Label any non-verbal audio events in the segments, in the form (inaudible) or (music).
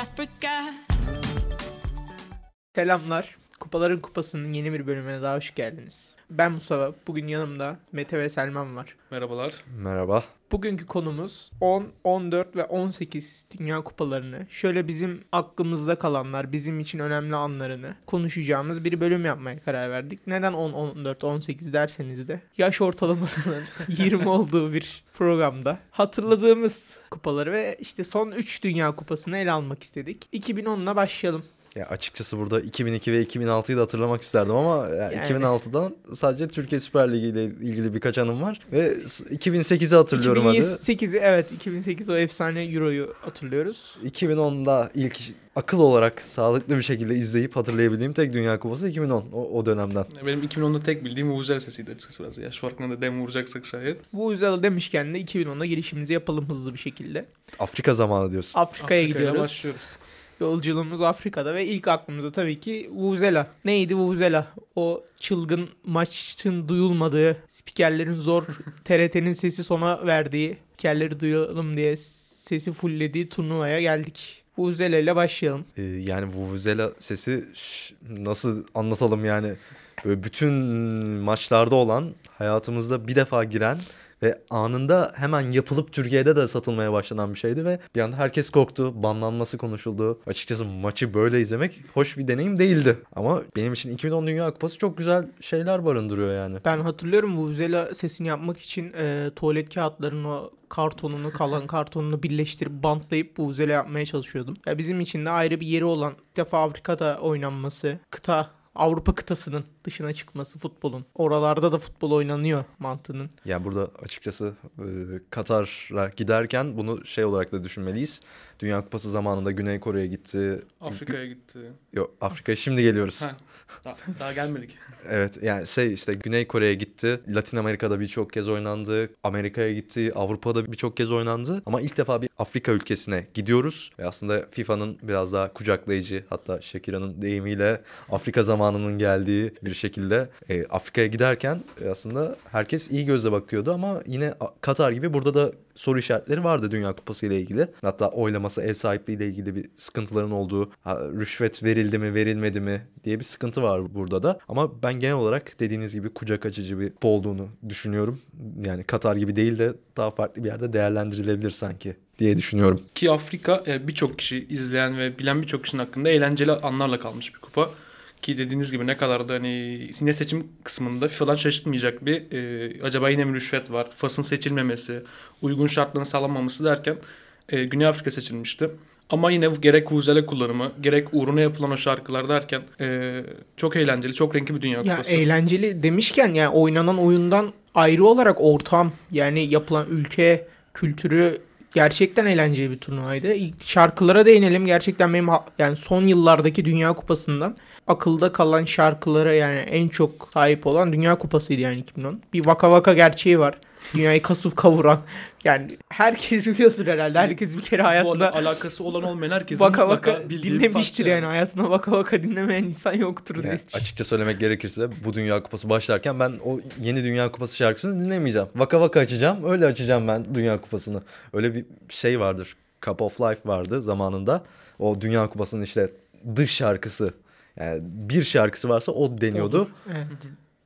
Africa. Selamlar. Kupaların Kupası'nın yeni bir bölümüne daha hoş geldiniz. Ben Mustafa. Bugün yanımda Mete ve Selman var. Merhabalar. Merhaba. Bugünkü konumuz 10, 14 ve 18 Dünya Kupalarını, şöyle bizim aklımızda kalanlar, bizim için önemli anlarını konuşacağımız bir bölüm yapmaya karar verdik. Neden 10, 14, 18 derseniz de yaş ortalamasının (laughs) 20 olduğu bir programda hatırladığımız kupaları ve işte son 3 Dünya Kupası'nı ele almak istedik. 2010'la başlayalım. Ya açıkçası burada 2002 ve 2006'yı da hatırlamak isterdim ama ya Yani. 2006'dan sadece Türkiye Süper Ligi ile ilgili birkaç anım var ve 2008'i hatırlıyorum hadi. 2008'i evet 2008 o efsane Euro'yu hatırlıyoruz. 2010'da ilk akıl olarak sağlıklı bir şekilde izleyip hatırlayabildiğim tek Dünya Kupası 2010 o, o dönemden. Benim 2010'da tek bildiğim Vuvuzela sesiydi açıkçası biraz. Yaş farkına da dem vuracaksak şayet. Bu yüzden demişken de 2010'da girişimizi yapalım hızlı bir şekilde. Afrika zamanı diyorsun. Afrika'ya gidiyoruz. başlıyoruz. Yolculuğumuz Afrika'da ve ilk aklımıza tabii ki Vuvuzela. Neydi Vuvuzela? O çılgın maçın duyulmadığı, spikerlerin zor (laughs) TRT'nin sesi sona verdiği, spikerleri duyalım diye sesi fulllediği turnuvaya geldik. Vuvuzela ile başlayalım. Ee, yani Vuvuzela sesi nasıl anlatalım yani böyle bütün maçlarda olan hayatımızda bir defa giren ve anında hemen yapılıp Türkiye'de de satılmaya başlanan bir şeydi ve bir anda herkes korktu. Banlanması konuşuldu. Açıkçası maçı böyle izlemek hoş bir deneyim değildi. Ama benim için 2010 Dünya Kupası çok güzel şeyler barındırıyor yani. Ben hatırlıyorum Vuvuzela sesini yapmak için e, tuvalet kağıtlarının o kartonunu (laughs) kalan kartonunu birleştirip bantlayıp Vuvuzela yapmaya çalışıyordum. Ya bizim için de ayrı bir yeri olan bir defa Afrika'da oynanması, kıta Avrupa kıtasının dışına çıkması futbolun. Oralarda da futbol oynanıyor mantığının. Yani burada açıkçası e, Katar'a giderken bunu şey olarak da düşünmeliyiz. Dünya Kupası zamanında Güney Kore'ye gitti. Afrika'ya gitti. Yok Afrika'ya şimdi geliyoruz. Ha. Daha, daha gelmedik. (laughs) Evet yani şey işte Güney Kore'ye gitti. Latin Amerika'da birçok kez oynandı. Amerika'ya gitti. Avrupa'da birçok kez oynandı. Ama ilk defa bir Afrika ülkesine gidiyoruz. Ve aslında FIFA'nın biraz daha kucaklayıcı hatta Shakira'nın deyimiyle Afrika zamanının geldiği bir şekilde e, Afrika'ya giderken e, aslında herkes iyi gözle bakıyordu ama yine Katar gibi burada da soru işaretleri vardı Dünya Kupası ile ilgili. Hatta oylaması ev sahipliği ile ilgili bir sıkıntıların olduğu, rüşvet verildi mi verilmedi mi diye bir sıkıntı var burada da. Ama ben genel olarak dediğiniz gibi kucak açıcı bir kupa olduğunu düşünüyorum. Yani Katar gibi değil de daha farklı bir yerde değerlendirilebilir sanki diye düşünüyorum. Ki Afrika e, birçok kişi izleyen ve bilen birçok kişinin hakkında eğlenceli anlarla kalmış bir kupa. Ki dediğiniz gibi ne kadar da hani yine seçim kısmında FIFA'dan şaşırtmayacak bir e, acaba yine mi rüşvet var, FAS'ın seçilmemesi, uygun şartların sağlanmaması derken e, Güney Afrika seçilmişti. Ama yine gerek Vuvuzela kullanımı, gerek uğruna yapılan o şarkılar derken e, çok eğlenceli, çok renkli bir dünya Ya kupası. eğlenceli demişken yani oynanan oyundan ayrı olarak ortam yani yapılan ülke kültürü gerçekten eğlenceli bir turnuvaydı. İlk şarkılara değinelim. Gerçekten benim yani son yıllardaki Dünya Kupası'ndan akılda kalan şarkılara yani en çok sahip olan Dünya Kupası'ydı yani 2010. Bir vaka vaka gerçeği var. Dünyayı kasıp kavuran. Yani herkes biliyordur herhalde. Herkes bir kere hayatında alakası olan olmayan herkesin (laughs) vaka vaka dinlemiştir parça yani. Hayatında vaka vaka dinlemeyen insan yoktur diye. Yani açıkça söylemek gerekirse bu Dünya Kupası başlarken ben o yeni Dünya Kupası şarkısını dinlemeyeceğim. Vaka vaka açacağım. Öyle açacağım ben Dünya Kupası'nı. Öyle bir şey vardır. Cup of Life vardı zamanında. O Dünya Kupası'nın işte dış şarkısı. Yani bir şarkısı varsa o deniyordu. Evet.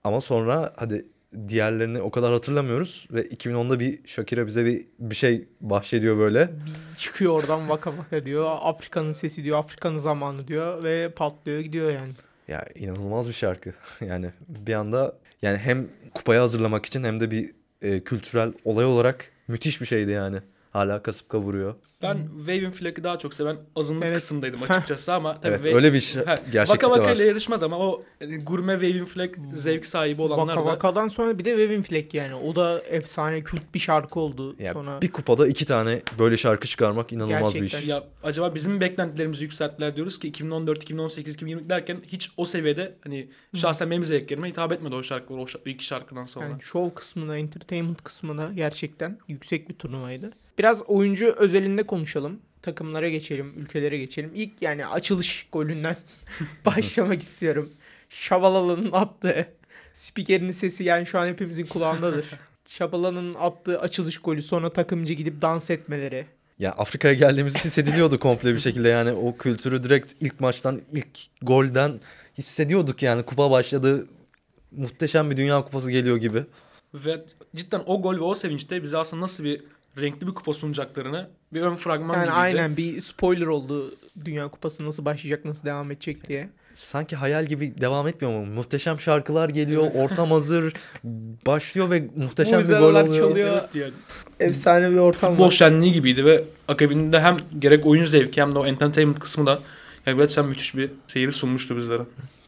Ama sonra hadi diğerlerini o kadar hatırlamıyoruz ve 2010'da bir Shakira bize bir bir şey bahşediyor böyle. çıkıyor oradan vaka vaka diyor. Afrika'nın sesi diyor. Afrika'nın zamanı diyor ve patlıyor gidiyor yani. Ya inanılmaz bir şarkı. (laughs) Yani bir anda yani hem kupaya hazırlamak için hem de bir e, kültürel olay olarak müthiş bir şeydi yani. Hala kasıp kavuruyor. Ben Waving Flag'ı daha çok seven azınlık Evet. kısımdaydım açıkçası ama tabii Evet öyle bir şey, gerçeklik Vaka Vaka ile yarışmaz ama o e, gurme Waving Flag zevk sahibi olanlar Vaka da Vaka'dan sonra bir de Waving Flag yani. O da efsane kült bir şarkı oldu. Ya sonra bir kupada iki tane böyle şarkı çıkarmak inanılmaz bir Gerçekten. iş. ya acaba bizim beklentilerimizi yükselttiler diyoruz ki 2014, 2018, 2020 derken hiç o seviyede hani şahsen benim zevklerime hitap etmedi o şarkılar o, şa- o iki şarkıdan sonra. yani show kısmına, entertainment kısmına gerçekten yüksek bir turnuvaydı. Biraz oyuncu özelinde konuşalım. Takımlara geçelim, ülkelere geçelim. İlk yani açılış golünden (laughs) başlamak istiyorum. Şabalala'nın attığı spikerin sesi yani şu an hepimizin kulağındadır. (laughs) Şabala'nın attığı açılış golü sonra takımcı gidip dans etmeleri. Ya Afrika'ya geldiğimiz hissediliyordu komple bir şekilde yani o kültürü direkt ilk maçtan ilk golden hissediyorduk yani kupa başladı muhteşem bir dünya kupası geliyor gibi. Ve cidden o gol ve o sevinçte bize aslında nasıl bir renkli bir kupa sunacaklarını bir ön fragman Yani gibiydi. aynen bir spoiler oldu Dünya Kupası nasıl başlayacak, nasıl devam edecek diye. Sanki hayal gibi devam etmiyor mu? Muhteşem şarkılar geliyor, ortam hazır, başlıyor ve muhteşem bir gol oluyor. çalıyor. Evet yani. Efsane bir ortam Futbol var. şenliği gibiydi ve akabinde hem gerek oyun zevki hem de o entertainment kısmı da yani gerçekten müthiş bir seyir sunmuştu bizlere.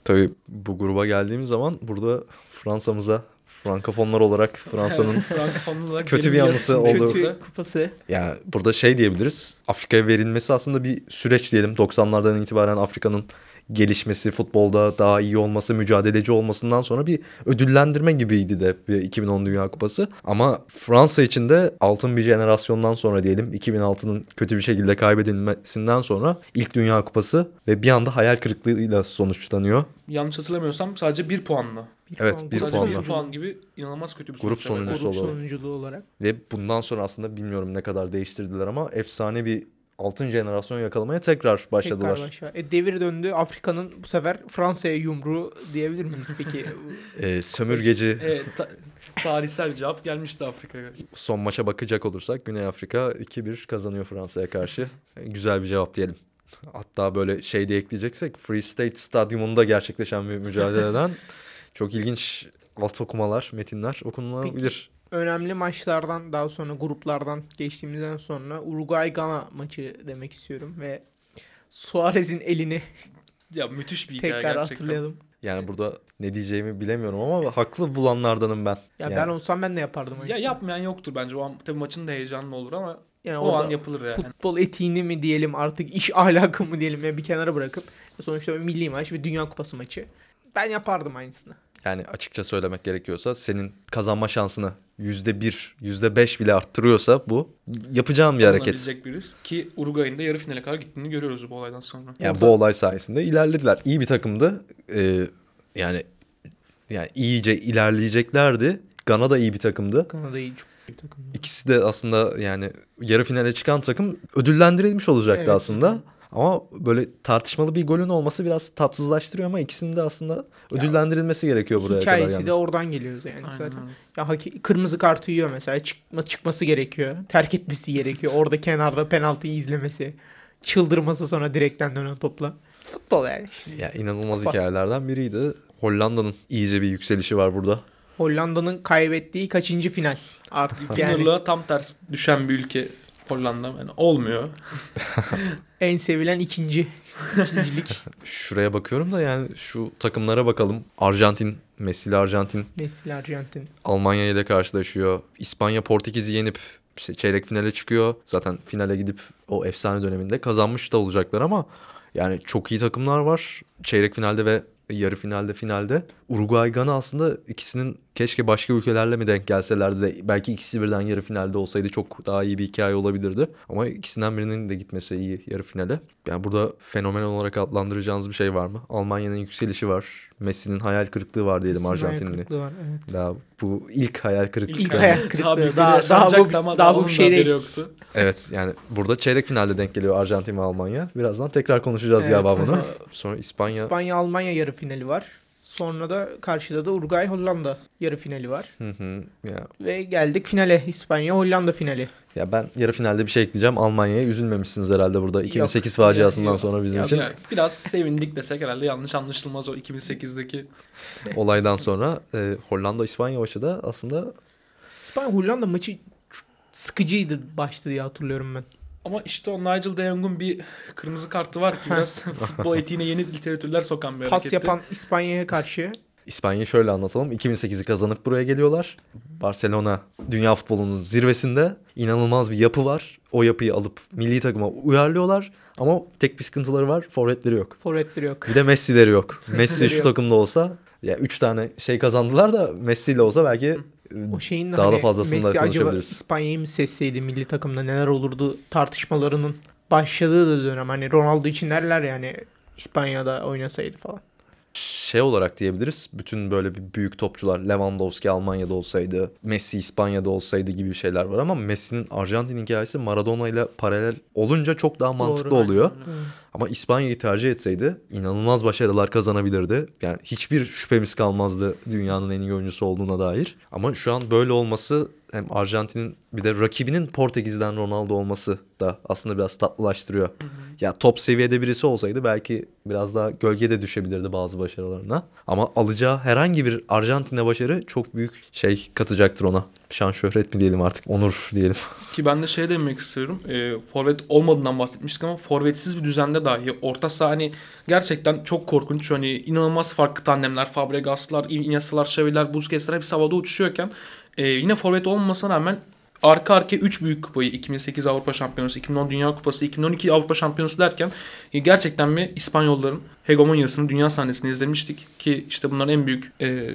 Tabii bu gruba geldiğimiz zaman burada Fransa'mıza Frankofonlar olarak Fransa'nın (laughs) Kötü bir yanlısı yazısım oldu. kötü. Kupası. yani burada şey diyebiliriz. Afrika'ya verilmesi aslında bir süreç diyelim. 90'lardan itibaren Afrika'nın gelişmesi, futbolda daha iyi olması, mücadeleci olmasından sonra bir ödüllendirme gibiydi de bir 2010 Dünya Kupası. Ama Fransa için de altın bir jenerasyondan sonra diyelim 2006'nın kötü bir şekilde kaybedilmesinden sonra ilk Dünya Kupası ve bir anda hayal kırıklığıyla sonuçlanıyor. Yanlış hatırlamıyorsam sadece bir puanla. Evet, puan- bir puanla. bir puan gibi inanılmaz kötü bir Grup sonuncusu. Grup olarak. sonunculuğu olarak. Ve bundan sonra aslında bilmiyorum ne kadar değiştirdiler ama efsane bir altın jenerasyon yakalamaya tekrar başladılar. Tekrar başa. E, devir döndü. Afrika'nın bu sefer Fransa'ya yumruğu diyebilir miyiz peki? (laughs) Ee, sömürgeci Evet, ta- tarihsel bir cevap gelmişti Afrika'ya. son maça bakacak olursak Güney Afrika 2-1 kazanıyor Fransa'ya karşı. Ee, Güzel bir cevap diyelim. Hatta böyle şey de ekleyeceksek Free State Stadyumunda gerçekleşen bir mücadeleden (laughs) çok ilginç alt okumalar, metinler okunulabilir. Önemli maçlardan daha sonra gruplardan geçtiğimizden sonra Uruguay-Gana maçı demek istiyorum ve Suarez'in elini Ya müthiş bir hikaye tekrar gerçekten. hatırlayalım. Yani burada ne diyeceğimi bilemiyorum ama haklı bulanlardanım ben. Ya Yani- ben olsam ben de yapardım. Ya yapmayan yoktur bence. O an tabii maçın da heyecanlı olur ama Yani o an yapılır yani. futbol etiğini mi diyelim artık iş ahlakı mı diyelim ya bir kenara bırakıp sonuçta bir milli maç ve dünya kupası maçı. Ben yapardım aynısını. Yani açıkça söylemek gerekiyorsa senin kazanma şansını %1, %5 bile arttırıyorsa bu yapacağım bir hareket. Alınabilecek biriz. Ki Uruguay'ın da yarı finale kadar gittiğini görüyoruz bu olaydan sonra. Yani bu olay sayesinde ilerlediler. İyi bir takımdı. Ee, yani yani iyice ilerleyeceklerdi. Gana da iyi bir takımdı. Kanada iyi çok iyi bir takım. İkisi de aslında yani yarı finale çıkan takım ödüllendirilmiş olacaktı Evet. aslında. Ama böyle tartışmalı bir golün olması biraz tatsızlaştırıyor ama ikisinin de aslında ödüllendirilmesi gerekiyor buraya kadar. Hikayesi de oradan geliyor yani Aynen zaten. Ya haki- kırmızı kartı yiyor mesela çıkma çıkması gerekiyor. Terk etmesi gerekiyor. Orada kenarda penaltıyı izlemesi. Çıldırması sonra direkten dönen topla. Futbol yani. Ya inanılmaz Bak. hikayelerden biriydi. Hollanda'nın iyice bir yükselişi var burada. Hollanda'nın kaybettiği kaçıncı final artık yani. Tam ters düşen bir ülke Hollanda. Yani olmuyor. (laughs) En sevilen ikinci ikincilik Şuraya bakıyorum da yani şu takımlara bakalım. Arjantin, Messi'li Arjantin Messi Arjantin. Almanya ile karşılaşıyor. İspanya Portekiz'i yenip işte çeyrek finale çıkıyor. Zaten finale gidip o efsane döneminde kazanmış da olacaklar ama yani çok iyi takımlar var. Çeyrek finalde ve yarı finalde finalde. Uruguay Gana aslında ikisinin keşke başka ülkelerle mi denk gelselerdi de belki ikisi birden yarı finalde olsaydı çok daha iyi bir hikaye olabilirdi. Ama ikisinden birinin de gitmesi iyi yarı finale. Yani burada fenomen olarak adlandıracağınız bir şey var mı? Almanya'nın yükselişi var. Messi'nin hayal kırıklığı var diyelim Arjantinli. kırıklığı var, evet. Daha bu ilk hayal kırıklığı. İlk yani. hayal kırıklığı. Daha, bir Daha- daha bu- ama daha bu şey değil. Yoktu. Evet yani burada çeyrek finalde denk geliyor Arjantin ve Almanya. Birazdan tekrar konuşacağız Evet. galiba bunu. Sonra İspanya. İspanya Almanya yarı finali var. Sonra da karşıda da Uruguay Hollanda yarı finali var. Hı hı. Ya, Ve geldik finale. İspanya Hollanda finali. ya ben yarı finalde bir şey ekleyeceğim. Almanya'ya üzülmemişsiniz herhalde burada. 2008 Yok. faciasından Yok. sonra bizim Ya için Yani biraz sevindik desek herhalde yanlış anlaşılmaz o 2008'deki. (laughs) olaydan sonra e, Hollanda İspanya maçı da aslında İspanya Hollanda maçı sıkıcıydı başta diye hatırlıyorum ben. Ama işte o Nigel de Jong'un bir kırmızı kartı var ki (laughs) biraz (laughs) futbol etiğine yeni literatürler sokan bir Pas hareketti. yapan İspanya'ya karşı İspanya'yı şöyle anlatalım. 2008'i kazanıp buraya geliyorlar. Barcelona dünya futbolunun zirvesinde inanılmaz bir yapı var. O yapıyı alıp milli takıma uyarlıyorlar. Ama tek bir sıkıntıları var. Forvetleri yok. forvetleri yok. Bir de Messi'leri yok. (laughs) Messi şu takımda olsa ya 3 tane şey kazandılar da Messi ile olsa belki O şeyin Daha da hani fazlasını da Messi acaba konuşabiliriz. İspanya'yı mı seçseydi milli takımda neler olurdu tartışmalarının başladığı da dönem. Hani Ronaldo için derler yani İspanya'da oynasaydı falan. Şey olarak diyebiliriz. Bütün böyle bir büyük topçular Lewandowski Almanya'da olsaydı, Messi İspanya'da olsaydı gibi şeyler var ama Messi'nin Arjantin hikayesi Maradona ile paralel olunca çok daha mantıklı Doğru. oluyor. Aynen. Ama İspanya'yı tercih etseydi inanılmaz başarılar kazanabilirdi. Yani hiçbir şüphemiz kalmazdı dünyanın en iyi oyuncusu olduğuna dair. Ama şu an böyle olması hem Arjantin'in bir de rakibinin Portekiz'den Ronaldo olması da aslında biraz tatlılaştırıyor. Ya top seviyede birisi olsaydı belki biraz daha gölgede düşebilirdi bazı başarılarına. Ama alacağı herhangi bir Arjantin'e başarı çok büyük şey katacaktır ona. Şan şöhret mi diyelim artık onur diyelim. (laughs) Ki ben de şey demek istiyorum. E, forvet olmadığından bahsetmiştik ama forvetsiz bir düzende dahi orta saha hani gerçekten çok korkunç. Hani inanılmaz farklı tandemler, Fabregas'lar, Iniesta'lar, Xavi'ler, Busquets'ler hepsi havada uçuşuyorken e, yine forvet olmamasına rağmen arka arkaya 3 büyük kupayı 2008 Avrupa Şampiyonası, 2010 Dünya Kupası, 2012 Avrupa Şampiyonası derken e, gerçekten mi İspanyolların hegemonyasını dünya sahnesinde izlemiştik ki işte bunların en büyük e,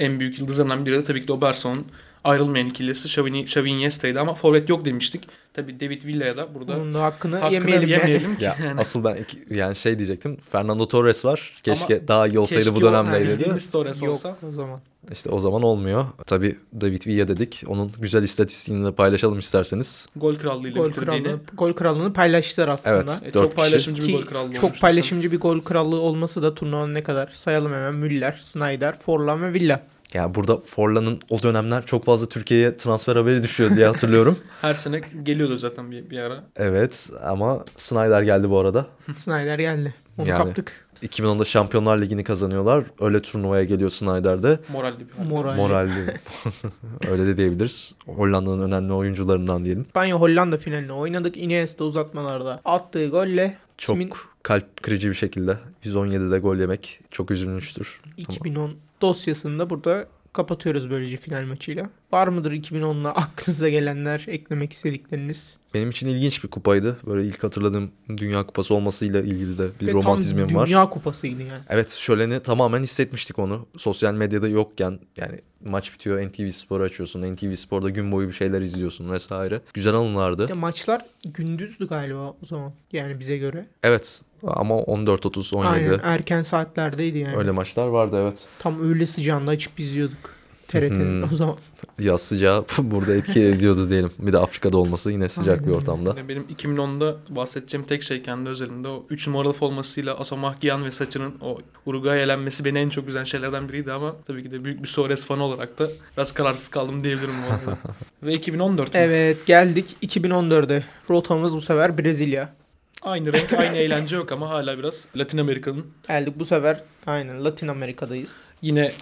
en büyük yıldızlarından biri de tabii ki de o Barcelona'nın ayrılmayan ikilisi Xavi, Xavi Iniesta'ydı ama forvet yok demiştik. Tabii David Villa'ya da burada Bunun da hakkını, hakkını yemeyelim, yemeyelim, ki. Ya yani. asıl ben iki- yani şey diyecektim. Fernando Torres var. Keşke daha iyi olsaydı Keşke bu dönemdeydi. bildiğimiz Torres Yok olsa. o zaman. İşte o zaman olmuyor. Tabii David Villa dedik. Onun güzel istatistiğini de paylaşalım isterseniz. Gol krallığıyla Gol bitirdiğini. krallığını, gol krallığını paylaştılar aslında. Evet. E, çok kişi. paylaşımcı bir Ki gol krallığı çok paylaşımcı bir gol krallığı olması da turnuvanın ne kadar sayalım hemen Müller, Snyder, Forlan ve Villa. Yani burada Forlan'ın o dönemler çok fazla Türkiye'ye transfer haberi düşüyor diye hatırlıyorum. (laughs) Her sene geliyordu zaten bir, bir ara. evet ama Snyder geldi bu arada. (laughs) Snyder geldi. Onu Yani. kaptık. 2010'da Şampiyonlar Ligi'ni kazanıyorlar. Öyle turnuvaya geliyor Snyder'de. Moralli bir halde. Moral. Moralli. (laughs) Öyle de diyebiliriz. Hollanda'nın önemli oyuncularından diyelim. İspanya Hollanda finalini oynadık. Iniesta uzatmalarda attığı golle Çok Kimin- kalp kırıcı bir şekilde 117'de gol yemek çok üzülmüştür. 2010 dosyasını da burada kapatıyoruz böylece final maçıyla. Var mıdır 2010'la (laughs) aklınıza gelenler, eklemek istedikleriniz? Benim için ilginç bir kupaydı. Böyle ilk hatırladığım Dünya Kupası olmasıyla ilgili de bir Ve tam romantizmim var. Dünya kupasıydı yani. Evet şöleni tamamen hissetmiştik onu. Sosyal medyada yokken yani maç bitiyor NTV Spor açıyorsun. NTV Spor'da gün boyu bir şeyler izliyorsun vesaire. Güzel anılardı. De maçlar gündüzdü galiba o zaman. Yani bize göre. Evet ama 14.30 17 Aynen erken saatlerdeydi yani. öyle maçlar vardı evet. Tam öğle sıcağında açıp izliyorduk. TRT'nin Hmm. o zaman. Yaz sıcağı (laughs) burada etki ediyordu diyelim. Bir de Afrika'da olması yine sıcak bir Aynen. ortamda. Yani benim 2010'da bahsedeceğim tek şey kendi özelimde o 3 numaralı formasıyla Asamoah Gyan ve saçının o Uruguay elenmesi beni en çok üzen şeylerden biriydi ama tabii ki de büyük bir Suarez fanı olarak da biraz kararsız kaldım diyebilirim bu arada. (laughs) ve 2014 mü? Evet geldik 2014'e. Rotamız bu sefer Brezilya. Aynı renk aynı eğlence yok ama hala biraz Latin Amerika'nın Geldik bu sefer aynen Latin Amerika'dayız. yine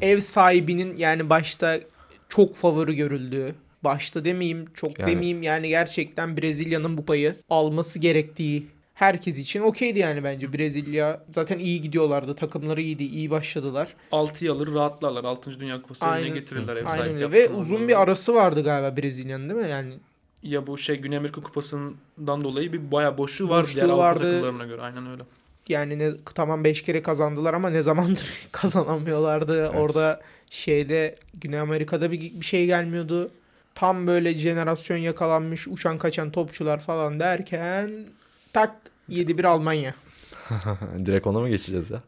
Ev sahibinin yani başta çok favori görüldüğü, başta demeyeyim çok Yani- demeyeyim yani gerçekten Brezilya'nın bu payı alması gerektiği herkes için okeydi yani bence Brezilya zaten iyi gidiyorlardı takımları iyiydi iyi başladılar. 6'yı alır rahatlarlar. 6. Dünya Kupası Aynen. eline getirirler ev Aynen öyle ve uzun bir arası vardı galiba Brezilya'nın değil mi yani Ya bu şey Güney Amerika Kupası'ndan dolayı bir bayağı boşluğu var Boşluğu diğer Avrupa vardı. takımlarına göre. Aynen öyle. yani ne tamam 5 kere kazandılar ama ne zamandır (laughs) kazanamıyorlardı. Orada şeyde Güney Amerika'da bir, bir şey gelmiyordu. Tam böyle jenerasyon yakalanmış uçan kaçan topçular falan derken tak 7-1 Almanya. (laughs) Direkt ona mı geçeceğiz ya?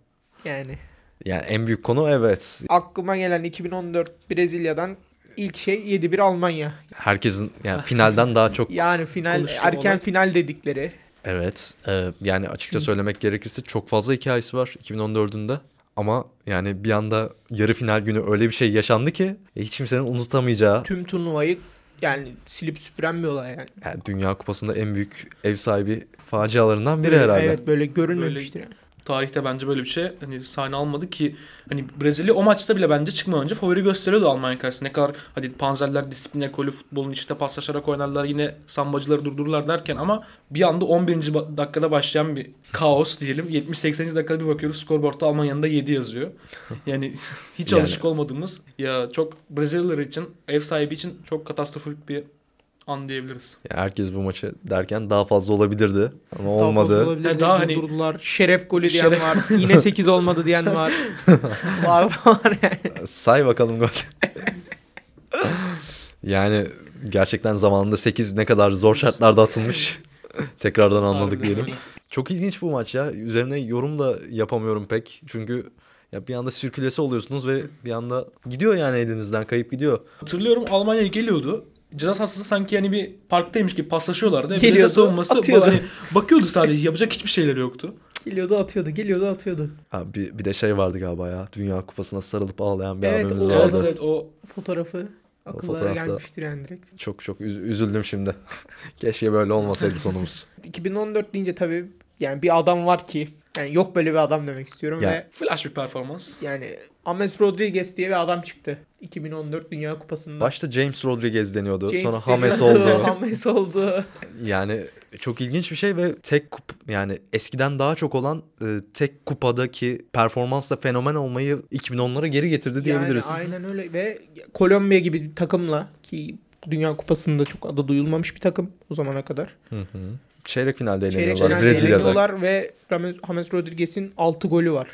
Yani Yani en büyük konu evet. aklıma gelen 2014 Brezilya'dan ilk şey 7-1 Almanya. Herkesin yani finalden daha çok (laughs) Yani final erken olay. final dedikleri. Evet. e, yani açıkça Çünkü- söylemek gerekirse çok fazla hikayesi var 2014'ünde. Ama yani bir anda yarı final günü öyle bir şey yaşandı ki e, hiç kimsenin unutamayacağı Tüm turnuvayı yani silip süpüren bir olay yani. yani Dünya Kupası'nda en büyük ev sahibi facialarından biri herhalde. Evet böyle görülmemiştir yani. Tarihte bence böyle bir şey hani sahne almadı ki hani Brezilya o maçta bile bence çıkmadan önce favori gösteriyordu Almanya karşısında. Ne kadar hadi panzerler disiplin ekolü futbolun işte paslaşarak oynarlar yine sambacıları durdururlar derken ama bir anda 11. ba- dakikada başlayan bir kaos diyelim. 70-80. dakikada bir bakıyoruz skorboardta Almanya'nın da 7 yazıyor. (laughs) Yani hiç Yani- alışık olmadığımız ya çok Brezilyalılar için ev sahibi için çok katastrofik bir an diyebiliriz. Yani herkes bu maçı derken daha fazla olabilirdi ama Daha fazla olmadı. olabilirdi, Yani daha hani- durdurdular. Şeref golü diyen Şeref- var. (laughs) Yine 8 olmadı diyen var. (laughs) var var yani. Say bakalım gol. yani gerçekten zamanında 8 ne kadar zor şartlarda atılmış. Tekrardan anladık Harbiden diyelim. öyle. Çok ilginç bu maç ya. Üzerine yorum da yapamıyorum pek. Çünkü Ya bir anda sirkülesi oluyorsunuz ve bir anda gidiyor yani elinizden kayıp gidiyor. Hatırlıyorum Almanya'ya geliyordu. Ceza sahası sanki yani bir parktaymış gibi paslaşıyorlardı. Geliyordu, Geliyordu, savunması atıyordu. hani bakıyordu sadece yapacak hiçbir şeyleri yoktu. Geliyordu atıyordu, geliyordu atıyordu. Ha, bir, bir de şey vardı galiba ya. Dünya Kupası'na sarılıp ağlayan bir Evet, abimiz o- Evet vardı. evet o Fotoğrafı akıllara gelmiştir yani direkt. Çok çok üz- üzüldüm şimdi. (laughs) Keşke böyle olmasaydı sonumuz. (laughs) 2014 deyince tabii yani bir adam var ki yani yok böyle bir adam demek istiyorum Ya. ve flash bir performans. yani James Rodriguez diye bir adam çıktı 2014 Dünya Kupası'nda. Başta James Rodriguez deniyordu. James sonra James deniyordu, oldu. (laughs) James oldu. Yani çok ilginç bir şey ve tek kup yani eskiden daha çok olan e, tek kupadaki performansla fenomen olmayı 2010'lara geri getirdi diyebiliriz. Yani aynen öyle ve Kolombiya gibi bir takımla ki Dünya Kupası'nda çok adı duyulmamış bir takım o zamana kadar. Hı hı. Çeyrek finalde Çeyrek eleniyorlar finalde Brezilya'da. eleniyorlar ve James, James Rodriguez'in 6 golü var.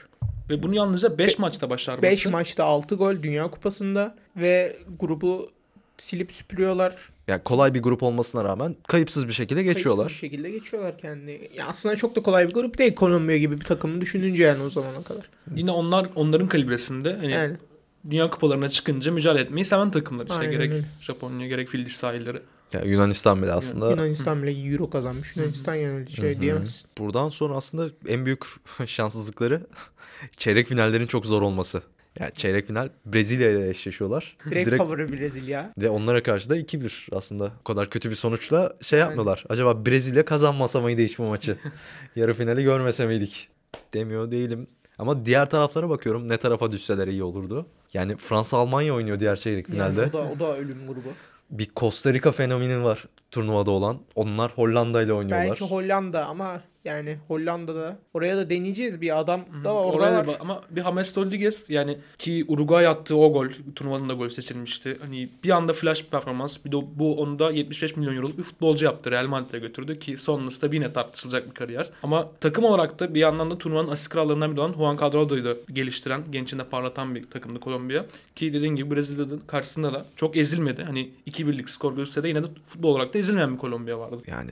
Ve bunu yalnızca 5 maçta başarması. 5 maçta 6 gol Dünya Kupası'nda ve grubu silip süpürüyorlar. Yani kolay bir grup olmasına rağmen kayıpsız bir şekilde geçiyorlar. Kayıpsız bir şekilde geçiyorlar kendini. Ya aslında çok da kolay bir grup değil Kolombiya gibi bir takımı düşününce yani o zamana kadar. Yine onlar onların kalibresinde hani Yani dünya kupalarına çıkınca mücadele etmeyi seven takımlar işte Aynen gerek öyle. Japonya gerek Fil diş sahilleri. Yani Yunanistan bile aslında Yunanistan bile Euro kazanmış. Yunanistan yani şey diyemez. buradan sonra aslında en büyük (laughs) şanssızlıkları (laughs) çeyrek finallerin çok zor olması. Yani çeyrek final Brezilya ile eşleşiyorlar. Direkt, favori Brezilya. Ve onlara karşı da 2-1 aslında. O kadar kötü bir sonuçla şey Aynen. yapmıyorlar. Acaba Brezilya kazanmasa mıydı hiç bu maçı? (laughs) Yarı finali görmese miydik? Demiyor değilim. Ama diğer taraflara bakıyorum. Ne tarafa düşseler iyi olurdu. Yani Fransa-Almanya oynuyor diğer çeyrek finalde. Yani o da o da ölüm grubu. Bir Costa Rica fenomeni var turnuvada olan. Onlar Hollanda ile oynuyorlar. Belki Hollanda ama yani Hollanda'da oraya da deneyeceğiz bir adam da orada Oraya da var. ama bir James Rodriguez yani ki Uruguay attığı o gol turnuvanın da gol seçilmişti. Hani bir anda flash bir performans. Bir de bu onu da 75 milyon euroluk bir futbolcu yaptı. Real Madrid'e götürdü ki sonrasında yine tartışılacak bir kariyer. Ama takım olarak da bir yandan da turnuvanın asist krallarından biri olan Juan Cuadrado'yu da geliştiren, gençinde parlatan bir takımdı Kolombiya. Ki dediğin gibi Brezilya'nın karşısında da çok ezilmedi. Hani 2-1'lik skor gözükse de yine de futbol olarak da ezilmeyen bir Kolombiya vardı. Yani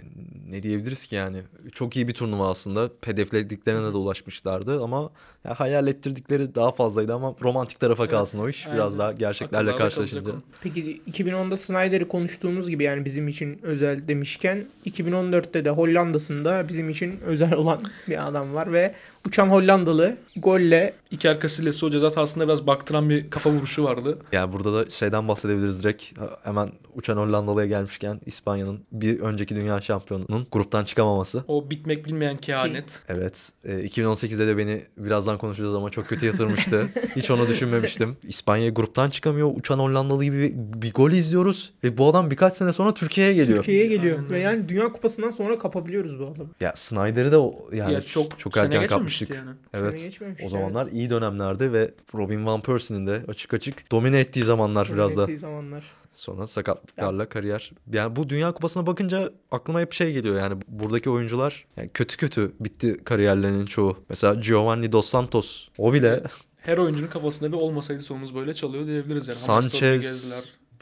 ne diyebiliriz ki yani. Çok iyi bir turnuva aslında. Hedeflediklerine de ulaşmışlardı ama ya hayal ettirdikleri daha fazlaydı ama romantik tarafa Evet, kalsın o iş. Biraz aynen. daha gerçeklerle Akıllarda karşılaşınca. Peki 2010'da Snyder'i konuştuğumuz gibi yani bizim için özel demişken 2014'te de Hollanda'sında bizim için özel (laughs) olan bir adam var ve uçan Hollandalı golle Iker Casillas o ceza sahasında biraz baktıran bir kafa vuruşu vardı. Yani burada da şeyden bahsedebiliriz direkt. Hemen uçan Hollandalı'ya gelmişken İspanya'nın bir önceki dünya şampiyonunun gruptan çıkamaması. O bitmek bilmeyen kehanet. Evet. e, 2018'de de beni birazdan konuşacağız ama çok kötü yatırmıştı. Hiç onu düşünmemiştim. İspanya gruptan çıkamıyor. Uçan Hollandalı gibi bir, gol izliyoruz. Ve bu adam birkaç sene sonra Türkiye'ye geliyor. Türkiye'ye geliyor Aynen ve yani Dünya Kupası'ndan sonra kapabiliyoruz bu adamı. Ya Snyder'i de o- yani ya çok, çok erken kapmıştık. yani. Evet. O zamanlar iyi dönemlerde ve Robin Van Persie'nin de açık açık domine ettiği zamanlar evet. biraz da. Yönettiği zamanlar. Sonra sakatlıklarla kariyer. Yani bu Dünya Kupası'na bakınca aklıma hep şey geliyor yani buradaki oyuncular yani kötü kötü bitti kariyerlerinin çoğu. Mesela Giovanni Dos Santos o bile Her oyuncunun kafasında bir olmasaydı sonumuz böyle çalıyor diyebiliriz yani. Sanchez.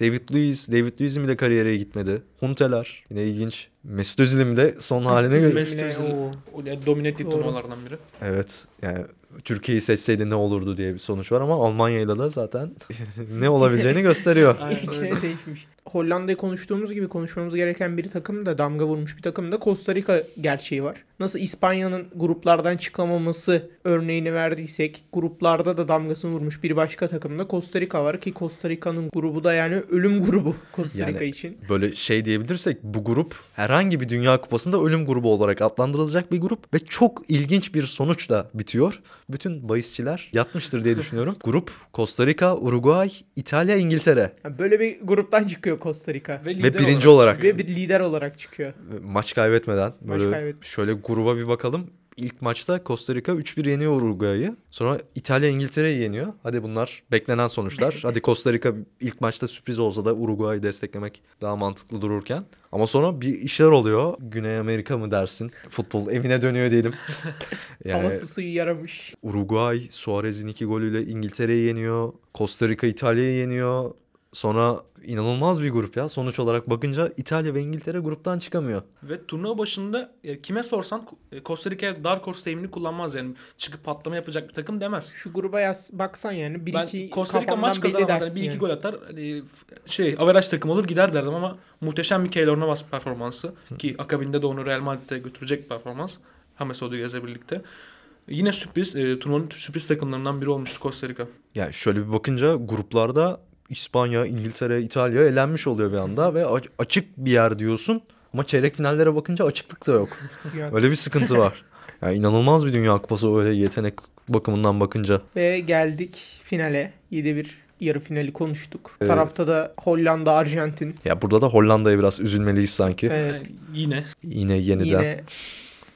David Luiz, David Luiz'in bile kariyere gitmedi. Hunteler yine ilginç. Mesut Özil'in de son haline Özil. göre. Mesut Özil. o- O yani domine ettiği turnuvalardan biri. Evet yani Türkiye'yi seçseydi ne olurdu diye bir sonuç var ama Almanya'yla da zaten (laughs) ne olabileceğini gösteriyor. (laughs) Aynen İlk öyle. sene değişmiş. Hollanda'yı konuştuğumuz gibi konuşmamız gereken bir takım da damga vurmuş bir takım da Costa Rica gerçeği var. Nasıl İspanya'nın gruplardan çıkamaması örneğini verdiysek gruplarda da damgasını vurmuş bir başka takımda Costa Rica var ki Costa Rica'nın grubu da yani ölüm grubu (laughs) Costa Yani- Rica için. Böyle şey diyebilirsek bu grup herhangi bir dünya kupasında ölüm grubu olarak adlandırılacak bir grup ve çok ilginç bir sonuçla bitiyor. Bütün bahisçiler yatmıştır diye düşünüyorum. (laughs) grup Costa Rica, Uruguay, İtalya, İngiltere. Yani böyle bir gruptan çıkıyor Costa Rica Ve, Ve birinci olarak. çıkıyor. ve bir lider olarak çıkıyor. Maç kaybetmeden Maç böyle kaybetmeden. şöyle gruba bir bakalım. İlk maçta Costa Rica 3-1 yeniyor Uruguay'ı. Sonra İtalya İngiltere'yi yeniyor. Hadi bunlar beklenen sonuçlar. (laughs) Hadi Costa Rica ilk maçta sürpriz olsa da Uruguay'ı desteklemek daha mantıklı dururken. Ama sonra bir işler oluyor. Güney Amerika mı dersin? Futbol evine dönüyor diyelim. (laughs) yani Havası suyu yaramış. Uruguay Suarez'in iki golüyle İngiltere'yi yeniyor. Costa Rica İtalya'yı yeniyor. Sonra inanılmaz bir grup ya. Sonuç olarak bakınca İtalya ve İngiltere gruptan çıkamıyor. Ve turnuva başında e, kime sorsan e, Costa Rica Dark Horse terimini kullanmaz yani. Çıkıp patlama yapacak bir takım demez. Şu gruba yaz, baksan yani bir ben iki Costa Rica maç kazanamaz. Yani bir iki yani. gol atar. Hani şey averaj takım olur gider derdim ama muhteşem bir Keylor Navas performansı. Ki akabinde de onu Real Madrid'e götürecek performans. James Rodriguez'le birlikte. Yine sürpriz. E, turnuvanın sürpriz takımlarından biri olmuştu Costa Rica. Yani şöyle bir bakınca gruplarda İspanya, İngiltere, İtalya elenmiş oluyor bir anda ve açık bir yer diyorsun. Ama çeyrek finallere bakınca açıklık da yok. (laughs) Öyle bir sıkıntı var. Yani inanılmaz bir Dünya Kupası öyle yetenek bakımından bakınca. Ve geldik finale. 7-1 yarı finali konuştuk. Evet. Tarafta da Hollanda, Arjantin. Ya burada da Hollanda'ya biraz üzülmeliyiz sanki. Evet. Yani yine Yine yeniden. Yine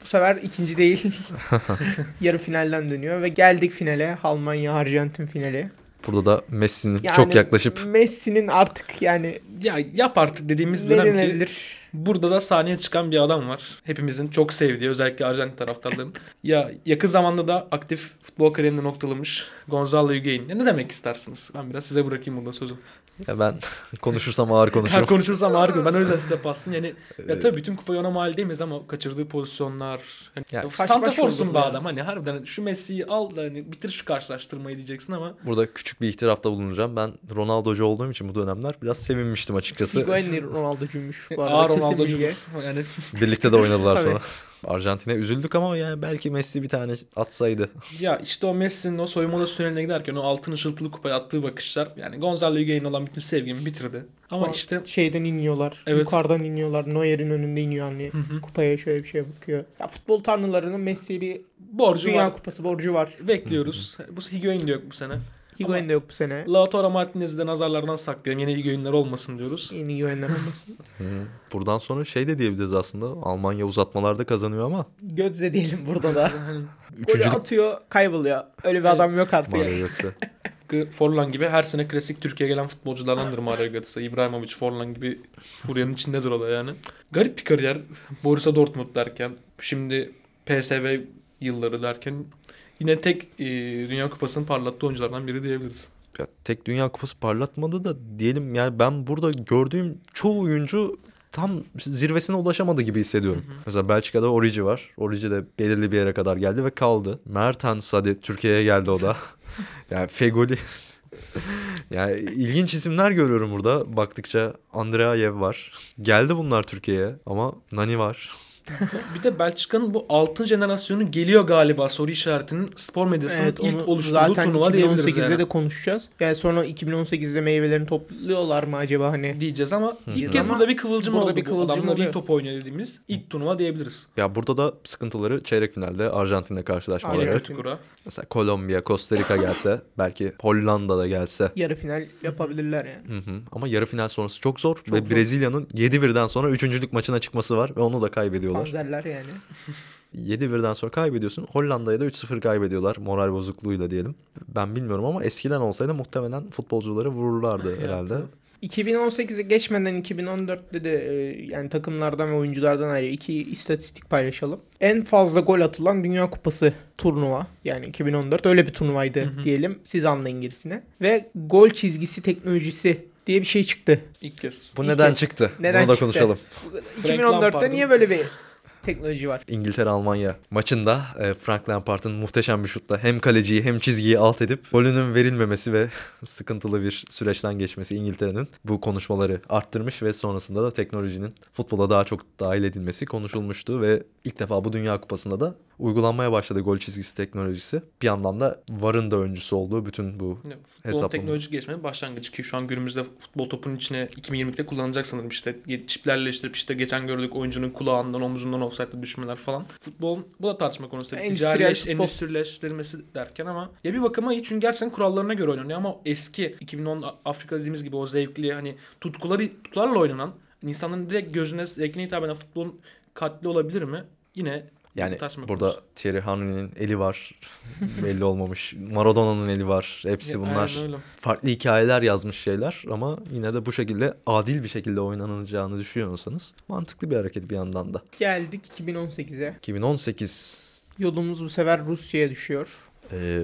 bu sefer ikinci değil. (laughs) yarı finalden dönüyor ve geldik finale. Almanya, Arjantin finali. Burada da Messi'nin Yani çok yaklaşıp Messi'nin artık yani ya yap artık dediğimiz ne dönem ki? Burada da sahneye çıkan bir adam var. Hepimizin çok sevdiği özellikle Arjantin taraftarlarının. ya yakın zamanda da aktif futbol kariyerini noktalamış Gonzalo Higuain. Ne demek istersiniz? Ben biraz size bırakayım burada sözü. Ya ben (laughs) konuşursam ağır konuşurum. konuşursam harika. Ben o yüzden size bastım. Yani ya tabii bütün kupayı ona mal değiliz ama kaçırdığı pozisyonlar. Hani Ya Santafor'sun şovdu be adam. Hani harbiden şu Messi'yi al da hani bitir şu karşılaştırmayı diyeceksin ama Burada küçük bir itirafta bulunacağım. Ben Ronaldo'cu olduğum için bu dönemler biraz sevinmiştim açıkçası. Higuain Ronaldo'cuymuş ağır (laughs) kesin Ronaldo'cu. Yani Birlikte de oynadılar (laughs) sonra. Arjantin'e üzüldük ama yani belki Messi bir tane atsaydı. Ya işte o Messi'nin o soyunma odası tüneline giderken o altın ışıltılı kupaya attığı bakışlar yani Gonzalo Higuain olan bütün sevgimi bitirdi. Ama Sonra işte şeyden iniyorlar. Evet. Yukarıdan iniyorlar. Neuer'in önünde iniyor hani. Hı hı. Kupaya şöyle bir şey bakıyor. Ya futbol tanrılarının Messi'ye bir borcu Dünya var. Kupası borcu var. Bekliyoruz. Bu Higuain de yok bu sene. Higuain de yok bu sene. Lautaro Martinez'i de nazarlardan saklayalım. Yeni Higuain'ler olmasın diyoruz. Yeni Higuain'ler olmasın. (laughs) Buradan sonra şey de diyebiliriz aslında. Almanya uzatmalarda kazanıyor ama Götze diyelim burada da. Hani Golü üçüncülük atıyor kayboluyor. Öyle bir adam yok artık. Mario Götze. Forlan gibi her sene klasik Türkiye'ye gelen futbolculardandır Mario Götze. İbrahimovic, Forlan gibi furyanın içindedir o da yani. Garip bir kariyer. Borussia Dortmund derken şimdi PSV yılları derken yine tek e, Dünya Kupası'nı parlattığı oyunculardan biri diyebiliriz. Ya tek Dünya Kupası parlatmadı da diyelim yani ben burada gördüğüm çoğu oyuncu tam zirvesine ulaşamadı gibi hissediyorum. Mesela Belçika'da Origi var. Origi de belirli bir yere kadar geldi ve kaldı. Mertens hadi Türkiye'ye geldi o da. (laughs) yani Fegoli. yani ilginç isimler görüyorum burada. Baktıkça Andreayev var. Geldi bunlar Türkiye'ye ama Nani var. (laughs) Bir de Belçika'nın bu altın jenerasyonu geliyor galiba soru işaretinin spor medyasının Evet ilk onu oluşturduğu zaten turnuva diyebiliriz 2018'de yani. de konuşacağız. Yani sonra 2018'de meyvelerini topluyorlar mı acaba hani? diyeceğiz ama ilk Diyeceğiz kez ama burada bir kıvılcım burada oldu. bir kıvılcım adamlar iyi oluyor. top oynuyor dediğimiz ilk turnuva diyebiliriz. Ya burada da sıkıntıları çeyrek finalde Arjantin'le karşılaşmaları. Aynen. Kötü kura. Mesela Kolombiya, Costa Rica gelse (laughs) belki Hollanda da gelse. Yarı final yapabilirler yani. Hı hı. Ama yarı final sonrası çok zor Çok ve zor. Brezilya'nın 7-1'den sonra 3. maçına çıkması var ve onu da kaybediyorlar. Panzerler yani. (laughs) 7-1'den sonra kaybediyorsun. Hollanda'ya da 3-0 kaybediyorlar moral bozukluğuyla diyelim. Ben bilmiyorum ama eskiden olsaydı muhtemelen futbolcuları vururlardı (laughs) herhalde. 2018'e geçmeden 2014'te de e, yani takımlardan ve oyunculardan ayrı iki istatistik paylaşalım. En fazla gol atılan Dünya Kupası turnuva yani 2014 öyle bir turnuvaydı diyelim. Siz anlayın gerisine. Ve gol çizgisi teknolojisi diye bir şey çıktı. İlk kez. Bu İlk neden kez. çıktı? Neden Bunu da çıktı? konuşalım. 2014'te Lampard'ın- niye böyle bir teknoloji var? İngiltere-Almanya maçında e, Frank Lampard'ın muhteşem bir şutla hem kaleciyi hem çizgiyi alt edip golünün verilmemesi ve (laughs) sıkıntılı bir süreçten geçmesi İngiltere'nin bu konuşmaları arttırmış ve sonrasında da teknolojinin futbola daha çok dahil edilmesi konuşulmuştu ve ilk defa bu Dünya Kupası'nda da uygulanmaya başladı gol çizgisi teknolojisi. Bir yandan da VAR'ın da öncüsü olduğu bütün bu Yani Futbolun Hesaplama. teknolojik gelişmenin başlangıcı ki şu an günümüzde futbol topunun içine 2020'de kullanılacak sanırım işte çiplerle işte, işte geçen gördük oyuncunun kulağından omuzundan offside'de düşmeler falan. Futbolun bu da tartışma konusu tabii. Futbol. endüstrileştirilmesi derken ama ya bir bakıma iyi çünkü gerçekten kurallarına göre oynanıyor ama eski 2010 Afrika dediğimiz gibi o zevkli hani tutkuları tutkularla oynanan insanların direkt gözüne zevkine hitap eden futbolun katli olabilir mi? Yine Yani burada konusu. Thierry Henry'nin eli var. (laughs) Belli olmamış. Maradona'nın eli var. Hepsi Ya, bunlar farklı hikayeler yazmış şeyler ama yine de bu şekilde adil bir şekilde oynanacağını düşünüyorsanız mantıklı bir hareket bir yandan da. Geldik 2018'e. 2018 Yolumuz bu sefer Rusya'ya düşüyor. Ee,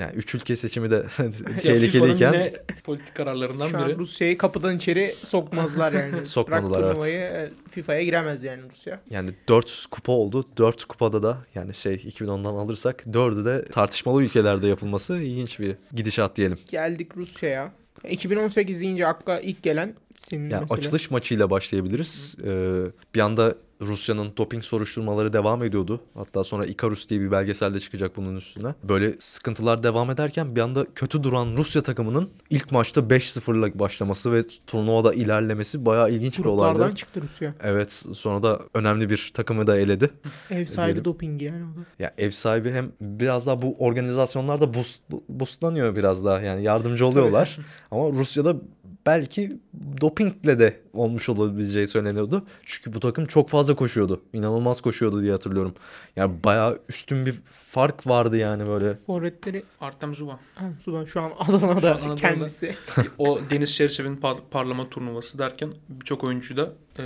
yani üç ülke seçimi de (laughs) (laughs) tehlikeliyken yine politik kararlarından Şu biri. Rusya'yı kapıdan içeri sokmazlar yani. (laughs) Sokmadılar, Bırak evet. turnuvayı e, FIFA'ya giremez yani Rusya. yani 4 kupa oldu. 4 kupada da yani şey 2010'dan alırsak 4'ü de tartışmalı ülkelerde yapılması ilginç bir gidişat diyelim. Geldik Rusya'ya. 2018 deyince akla ilk gelen senin Yani mesela. açılış maçıyla başlayabiliriz. Ee, bir anda Rusya'nın doping soruşturmaları devam ediyordu. Hatta sonra Icarus diye bir belgeselde çıkacak bunun üstüne. Böyle sıkıntılar devam ederken bir anda kötü duran Rusya takımının ilk maçta 5-0'la başlaması ve turnuvada ilerlemesi bayağı ilginç bir Gruplardan olaydı. çıktı Rusya. Evet sonra da önemli bir takımı da eledi. (laughs) Ev sahibi Diyelim. dopingi yani o da. Ya ev sahibi hem biraz daha bu organizasyonlarda boost, boostlanıyor biraz daha yani yardımcı oluyorlar. Ama Rusya'da belki dopingle de olmuş olabileceği söyleniyordu. Çünkü bu takım çok fazla koşuyordu. İnanılmaz koşuyordu diye hatırlıyorum. Yani bayağı üstün bir fark vardı yani böyle. Forvetleri Artem Zuba. ha, Suban şu an Adana'da Şu an Adana'da. kendisi. (laughs) o Deniz Şerişev'in par- parlama turnuvası derken birçok oyuncuyu da e,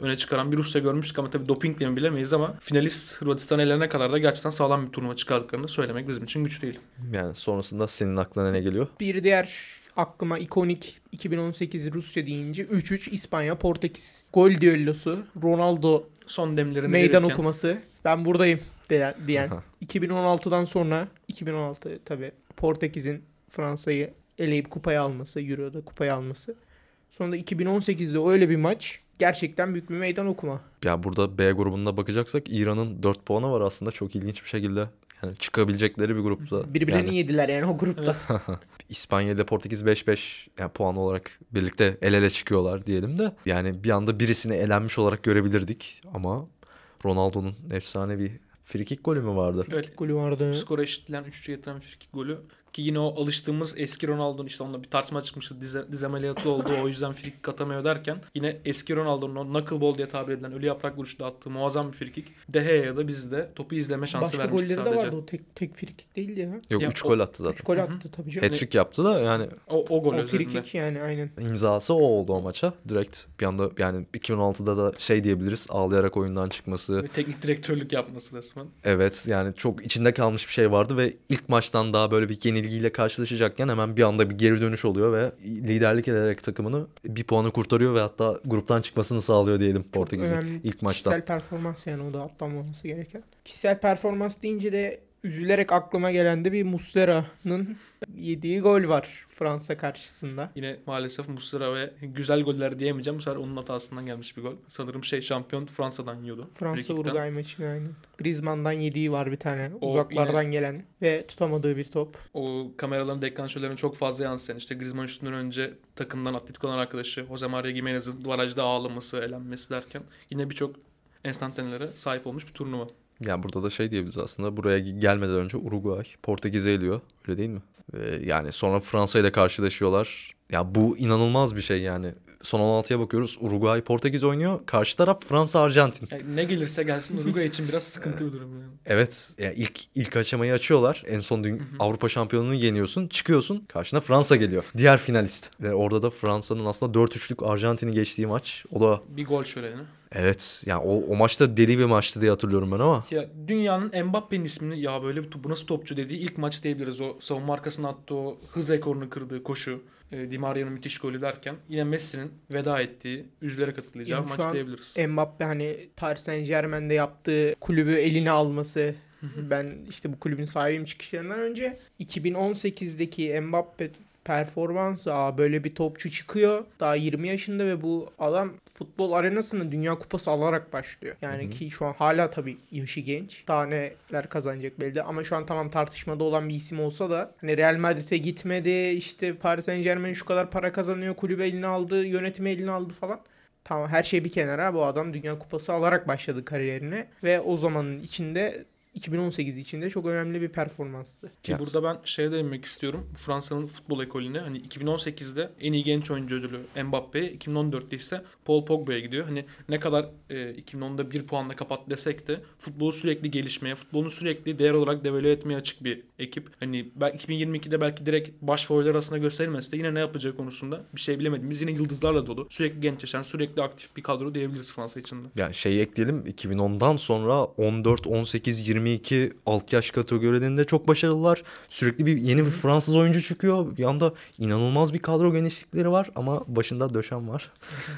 öne çıkaran bir Rusya görmüştük ama tabii dopingle mi bilemeyiz ama finalist Hırvatistan ellerine kadar da gerçekten sağlam bir turnuva çıkardıklarını söylemek bizim için güç değil. Yani sonrasında senin aklına ne geliyor? Bir diğer aklıma ikonik 2018 Rusya deyince 3-3 İspanya Portekiz. Gol düellosu, Ronaldo Son demlerini meydan verirken- okuması. Ben buradayım de- diyen. Aha. 2016'dan sonra 2016 tabi Portekiz'in Fransa'yı eleyip kupayı alması, Euro'da kupayı alması. Sonra da 2018'de öyle bir maç gerçekten büyük bir meydan okuma. Ya burada B grubunda bakacaksak İran'ın 4 puanı var aslında çok ilginç bir şekilde. Yani çıkabilecekleri bir grupta. Birbirlerini Yani yediler yani o grupta. (laughs) İspanya ile Portekiz 5-5 yani puan olarak birlikte el ele çıkıyorlar diyelim de. Yani bir anda birisini elenmiş olarak görebilirdik ama Ronaldo'nun efsanevi frikik golü mü vardı? Evet. Golü vardı. Skora eşitleyen 3 getiren frikik golü. Ki yine o alıştığımız eski Ronaldo'nun işte onunla bir tartışma çıkmıştı. Dize, diz ameliyatı oldu o yüzden frikik atamıyor derken yine eski Ronaldo'nun o knuckleball diye tabir edilen ölü yaprak vuruşla attığı muazzam bir frikik. De Gea'ya da bizde topu izleme şansı Başka vermişti golleri de sadece. vardı o tek tek frikik değildi ya. Yok Ya 3 o- gol attı 3 zaten. gol attı tabii canım. Hat-trick yaptı da yani O, o gol O özelinde. frikik yani aynen. imzası o oldu o maça. Direkt bir anda yani 2016'da da şey diyebiliriz ağlayarak oyundan çıkması. Ve teknik direktörlük yapması resmen. Evet yani çok içinde kalmış bir şey vardı ve ilk maçtan daha böyle bir yenilgiyle karşılaşacakken hemen bir anda bir geri dönüş oluyor ve liderlik ederek takımını bir puanı kurtarıyor ve hatta gruptan çıkmasını sağlıyor diyelim Portekiz'in ilk maçta. Kişisel performans yani o da atlanmaması gereken. Kişisel performans deyince de üzülerek aklıma gelen de bir Muslera'nın (laughs) yediği gol var Fransa karşısında. Yine maalesef Muslera ve güzel goller diyemeyeceğim. Bu sefer onun hatasından gelmiş bir gol. Sanırım şey şampiyon Fransa'dan yiyordu. Fransa. Uruguay maçını aynen. Griezmann'dan yediği var bir tane O uzaklardan gelen ve tutamadığı bir top. O kameraların deklanşörlerin çok fazla yansıyan işte Griezmann üstünden önce takımdan Atletico olan arkadaşı Jose Maria Gimenez'in barajda ağlaması, elenmesi derken yine birçok enstantanelere sahip olmuş bir turnuva. Yani burada da şey diyebiliriz aslında buraya gelmeden önce Uruguay Portekiz'i eliyor öyle değil mi? Ee, yani sonra Fransa ile karşılaşıyorlar. Ya bu inanılmaz bir şey yani. Son 16'ya bakıyoruz. Uruguay Portekiz oynuyor. Karşı taraf Fransa Arjantin. Yani ne gelirse gelsin Uruguay için biraz sıkıntı bir durum yani. Evet yani ilk ilk aşamayı açıyorlar. En son dün Avrupa şampiyonluğunu yeniyorsun. Çıkıyorsun. Karşına Fransa geliyor. Diğer finalist. Ve orada da Fransa'nın aslında 4-3'lük Arjantin'i geçtiği maç. O da Bir gol şöleni. Evet yani o, o maçta deli bir maçtı diye hatırlıyorum ben ama. Ya dünyanın Mbappe'nin ismini ya böyle bir top- bu nasıl topçu dediği ilk maç diyebiliriz. O savunma arkasına attığı o hız rekorunu kırdığı koşu. E, Di Maria'nın müthiş golü derken yine Messi'nin veda ettiği, üzülerek hatırlayacağı Yani şu maç an diyebiliriz. Mbappe hani Paris Saint Germain'de yaptığı kulübü eline alması ben işte bu kulübün sahibiyim çıkışlarından önce 2018'deki Mbappe performansı aa böyle bir topçu çıkıyor daha 20 yaşında ve bu adam futbol arenasında dünya kupası alarak başlıyor. Yani ki şu an hala tabii yaşı genç. Daha neler kazanacak belli ama şu an tamam tartışmada olan bir isim olsa da hani Real Madrid'e gitmedi işte Paris Saint Germain şu kadar para kazanıyor kulübü eline aldı yönetimi eline aldı falan. Tamam her şey bir kenara bu adam Dünya Kupası alarak başladı kariyerine ve o zamanın içinde 2018 içinde çok önemli bir performanstı. Ki Yes. burada ben şeye değinmek istiyorum. Fransa'nın futbol ekolüne hani 2018'de en iyi genç oyuncu ödülü Mbappe'ye, 2014'te ise Paul Pogba'ya gidiyor. Hani ne kadar e, 2010'da bir puanla kapat desek de futbolu sürekli gelişmeye, futbolunu sürekli değer olarak devele etmeye açık bir ekip. Hani belki 2022'de belki direkt baş favoriler arasında gösterilmese de yine ne yapacağı konusunda bir şey bilemediğimiz yine yıldızlarla dolu. Sürekli genç yaşayan, sürekli aktif bir kadro diyebiliriz Fransa için de. Yani şeyi ekleyelim 2010'dan sonra 14, 18, 22 alt yaş kategorilerinde çok başarılılar. Sürekli bir yeni bir Fransız oyuncu çıkıyor. Bir anda inanılmaz bir kadro genişlikleri var ama başında döşem var.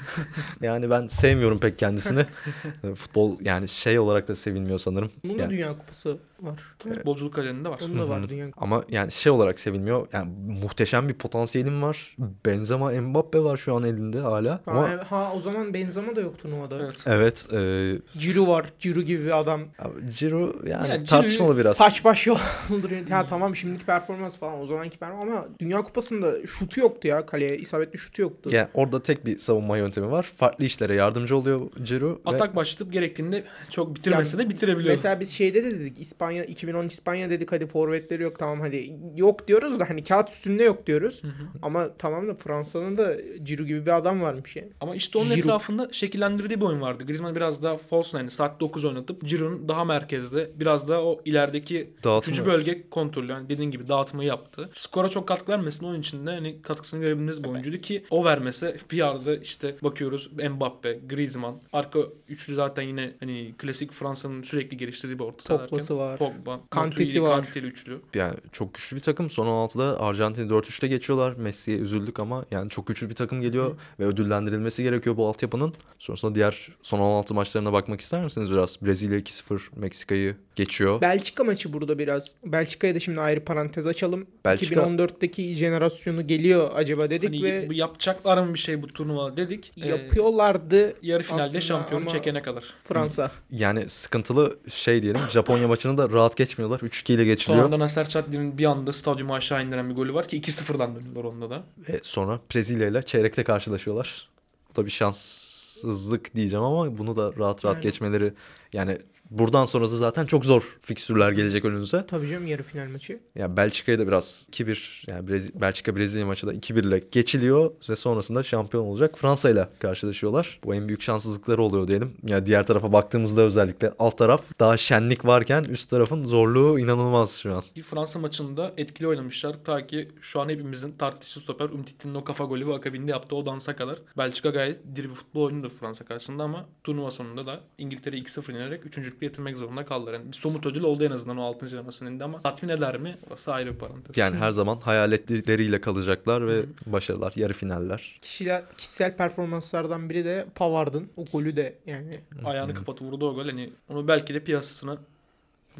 (laughs) yani ben sevmiyorum pek kendisini. (laughs) Futbol yani şey olarak da sevilmiyor sanırım. Bunun Yani- Dünya Kupası var. Futbolculuk kariyerinde var. Onun da var hı. Dünya Kupası. Ama yani şey olarak sevilmiyor. Yani muhteşem bir potansiyelim var. Benzema, Mbappe var şu an elinde hala. Ama Ha, ha o zaman Benzema da yok turnuvada. Evet. evet, e, Ciro var. Ciro gibi bir adam. abi Ciro yani Ya Ciro tartışmalı biraz. Saç baş yolduruyor. ya tamam şimdiki performans falan o zamanki performans ama Dünya Kupası'nda şutu yoktu ya kaleye. isabetli şutu yoktu. Yani orada tek bir savunma yöntemi var. Farklı işlere yardımcı oluyor Ciro. ve- Atak başlatıp gerektiğinde çok bitirmese de bitirebiliyor. Mesela biz şeyde de dedik İspanya 2010 İspanya dedik hadi forvetleri yok tamam hadi yok diyoruz da hani kağıt üstünde yok diyoruz. Ama tamam da Fransa'nın da Ciro gibi bir adam varmış yani. Ama işte onun Giroud. etrafında şekillendirdiği bir oyun vardı. Griezmann biraz daha false nine, saat 9 oynatıp Giroud'un daha merkezde, biraz daha o ilerideki üçüncü bölge kontrolü. Yani dediğin gibi dağıtmayı yaptı. Skora çok katkı vermesin onun için de hani katkısını görebildiğiniz bir oyuncuydu ki o vermese bir yerde işte bakıyoruz Mbappe, Griezmann, arka üçlü zaten yine hani klasik Fransa'nın sürekli geliştirdiği bir orta derken Pogba'sı var. Pogba, Kante'si var. Kante'li üçlü. Yani çok güçlü bir takım. Son 16'da Arjantin'i 4-3'te geçiyorlar. Messi'ye üzüldük ama yani çok güçlü bir takım geliyor ve ödüllendirilmesi gerekiyor bu altyapının. Sonrasında diğer son 16 maçlarına bakmak ister misiniz biraz? Brezilya 2-0 Meksika'yı geçiyor. Belçika maçı burada biraz. Belçika'ya da şimdi ayrı parantez açalım. Belçika- 2014'teki jenerasyonu geliyor acaba dedik Hani ve bu yapacaklar mı bir şey bu turnuva dedik. Ee, yapıyorlardı yarı finalde şampiyonu çekene kadar. Fransa. Yani sıkıntılı şey diyelim. Japonya maçını da rahat geçmiyorlar. 3-2 ile geçiliyor. Sonradan Aser Çatli'nin bir anda stadyumu aşağı indiren bir golü var ki 2-0'dan dönüyorlar onda da. Ve sonra Brezilya ile çeyrekte karşılaşıyorlar. Bu da bir şanssızlık diyeceğim ama bunu da rahat rahat Yani. geçmeleri yani buradan sonrası zaten çok zor fikstürler gelecek önünüze. Tabii canım yarı final maçı. Yani Belçika'ya da biraz 2-1 yani Brezi- Belçika Brezilya maçı da 2-1 ile geçiliyor ve sonrasında şampiyon olacak Fransa ile karşılaşıyorlar. Bu en büyük şanssızlıkları oluyor diyelim. Yani diğer tarafa baktığımızda özellikle alt taraf daha şenlik varken üst tarafın zorluğu inanılmaz şu an. Bir Fransa maçında etkili oynamışlar. Ta ki şu an hepimizin tartışsız stoper Umtiti'nin o kafa golü ve akabinde yaptığı o dansa kadar. Belçika gayet diri bir futbol oynuyordu Fransa karşısında ama turnuva sonunda da İngiltere'yi 2-0 yenerek üçüncülükte getirmek zorunda kaldılar. Yani bir somut ödül oldu en azından o 6. jenerasyon elinde ama tatmin eder mi? Orası ayrı bir parantez. Yani her zaman hayaletleriyle kalacaklar ve başarılar, yarı finaller. Kişiler, kişisel performanslardan biri de Pavard'ın. O golü de yani Ayağını kapatıp vurdu o gol. Hani onu belki de piyasasına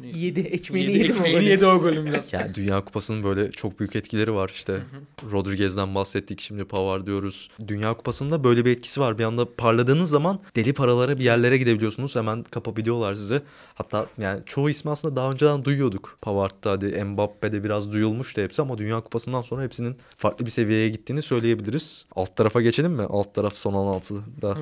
yedi ekmeğini yedi, yedi, o ekmeğini golü? yedi o golün biraz. Yani Dünya Kupası'nın böyle çok büyük etkileri var işte. Rodriguez'den bahsettik şimdi Pavard diyoruz. Dünya Kupası'nda böyle bir etkisi var. Bir anda parladığınız zaman deli paralara bir yerlere gidebiliyorsunuz. Hemen kapabiliyorlar sizi. Hatta yani çoğu ismi aslında daha önceden duyuyorduk. Pavard'da hadi Mbappe'de biraz duyulmuştu hepsi ama Dünya Kupası'ndan sonra hepsinin farklı bir seviyeye gittiğini söyleyebiliriz. Alt tarafa geçelim mi? Alt taraf son 16'da.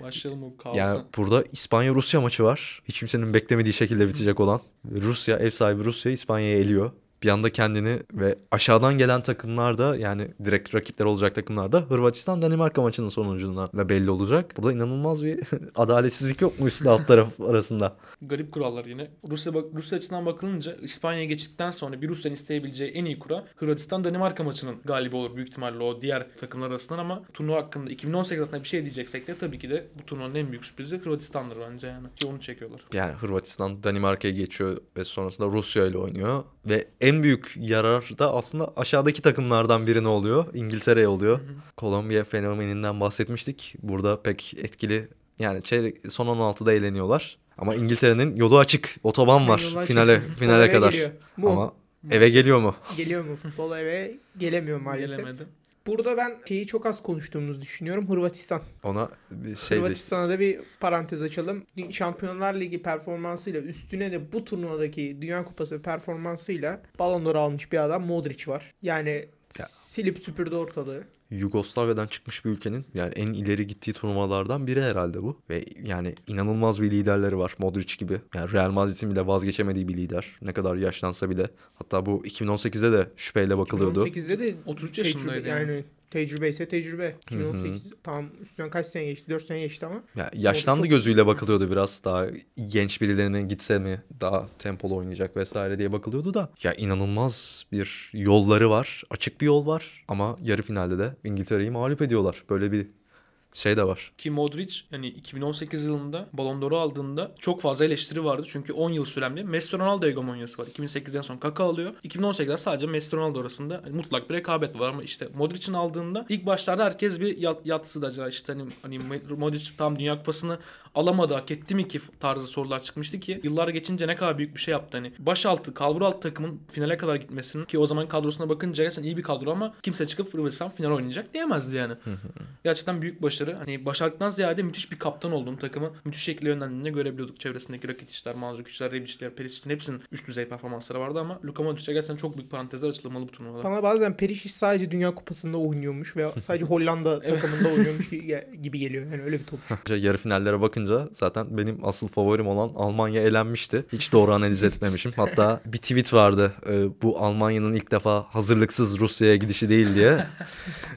Başlayalım o kaosa. Yani burada İspanya-Rusya maçı var. Hiç kimsenin beklemediği şekilde bitecek olan. Rusya, ev sahibi Rusya İspanya'yı eliyor. Bir anda kendini ve aşağıdan gelen takımlar da yani direkt rakipler olacak takımlar da Hırvatistan Danimarka maçının sonucunda belli olacak. Burada inanılmaz bir (laughs) adaletsizlik yok mu üst alt taraf arasında? Garip kurallar yine. Rusya bak Rusya açısından bakılınca İspanya'ya geçtikten sonra bir Rusya'nın isteyebileceği en iyi kura Hırvatistan Danimarka maçının galibi olur büyük ihtimalle o diğer takımlar arasından ama turnuva hakkında 2018 arasında bir şey diyeceksek de tabii ki de bu turnuvanın en büyük sürprizi Hırvatistan'dır bence yani. Ki onu çekiyorlar. Yani Hırvatistan Danimarka'ya geçiyor ve sonrasında Rusya ile oynuyor. Ve en büyük yarar da aslında aşağıdaki takımlardan birine oluyor. İngiltere'ye oluyor. Kolombiya fenomeninden bahsetmiştik. Burada pek etkili yani çeyrek, son 16'da eğleniyorlar. Ama İngiltere'nin yolu açık. Otoban var Yollar finale. Futbol finale kadar. geliyor. Bu Ama eve geliyor mu? geliyor mu futbol eve? Gelemiyor maalesef. Gelemedi. Burada ben şeyi çok az konuştuğumuzu düşünüyorum. Hırvatistan. Ona bir şey Hırvatistan'a da bir parantez açalım. Şampiyonlar Ligi performansıyla üstüne de bu turnuvadaki Dünya Kupası performansıyla Ballon d'Or almış bir adam Modric var. Yani Ya. silip süpürdü ortalığı. Yugoslavya'dan çıkmış bir ülkenin yani en ileri gittiği turnuvalardan biri herhalde bu. Ve yani inanılmaz bir liderleri var Modric gibi. Yani Real Madrid'in bile vazgeçemediği bir lider. Ne kadar yaşlansa bile. Hatta bu 2018'de de şüpheyle bakılıyordu. 2018'de de 33 tecrübe, yaşındaydı yani. yani tecrübe ise tecrübe. 2018 tamam üstünden kaç sene geçti? 4 sene geçti ama. Ya yaşlandı çok- gözüyle bakılıyordu biraz daha genç birilerinin gitse mi daha tempolu oynayacak vesaire diye bakılıyordu da ya inanılmaz bir yolları var açık bir yol var ama yarı finalde de İngiltere'yi mağlup ediyorlar böyle bir Şey de var. Ki Modric hani 2018 yılında Ballon d'Or'u aldığında çok fazla eleştiri vardı. Çünkü 10 yıl süren bir Messi Ronaldo hegemonyası var. 2008'den sonra Kaka alıyor. 2018'de sadece Messi Ronaldo arasında hani mutlak bir rekabet var ama işte Modric'in aldığında ilk başlarda herkes bir yat, yatsıdı acaba işte hani, hani Modric tam Dünya Kupası'nı alamadı hak etti mi ki tarzı sorular çıkmıştı ki yıllar geçince ne kadar büyük bir şey yaptı hani başaltı kalbur altı takımın finale kadar gitmesinin ki o zaman kadrosuna bakınca gerçekten iyi bir kadro ama kimse çıkıp Hırvatistan final oynayacak diyemezdi yani. gerçekten büyük başarı. Hani başardıktan ziyade müthiş bir kaptan olduğunu takımı müthiş şekilde yönlendiğini görebiliyorduk. Çevresindeki Rakitişler, Mandzukiçler, Rebic'ler, Perisic'in hepsinin üst düzey performansları vardı ama Luka Modric'e gerçekten çok büyük parantezler açılmalı bu turnuvada. Bana bazen Perisic sadece Dünya Kupası'nda oynuyormuş ve (laughs) sadece Hollanda takımında (laughs) oynuyormuş gi- gibi geliyor. Yani öyle bir topçu. (laughs) Yarı finallere bakınca zaten benim asıl favorim olan Almanya elenmişti. Hiç doğru analiz etmemişim. Hatta bir tweet vardı. e, bu Almanya'nın ilk defa hazırlıksız Rusya'ya gidişi değil diye.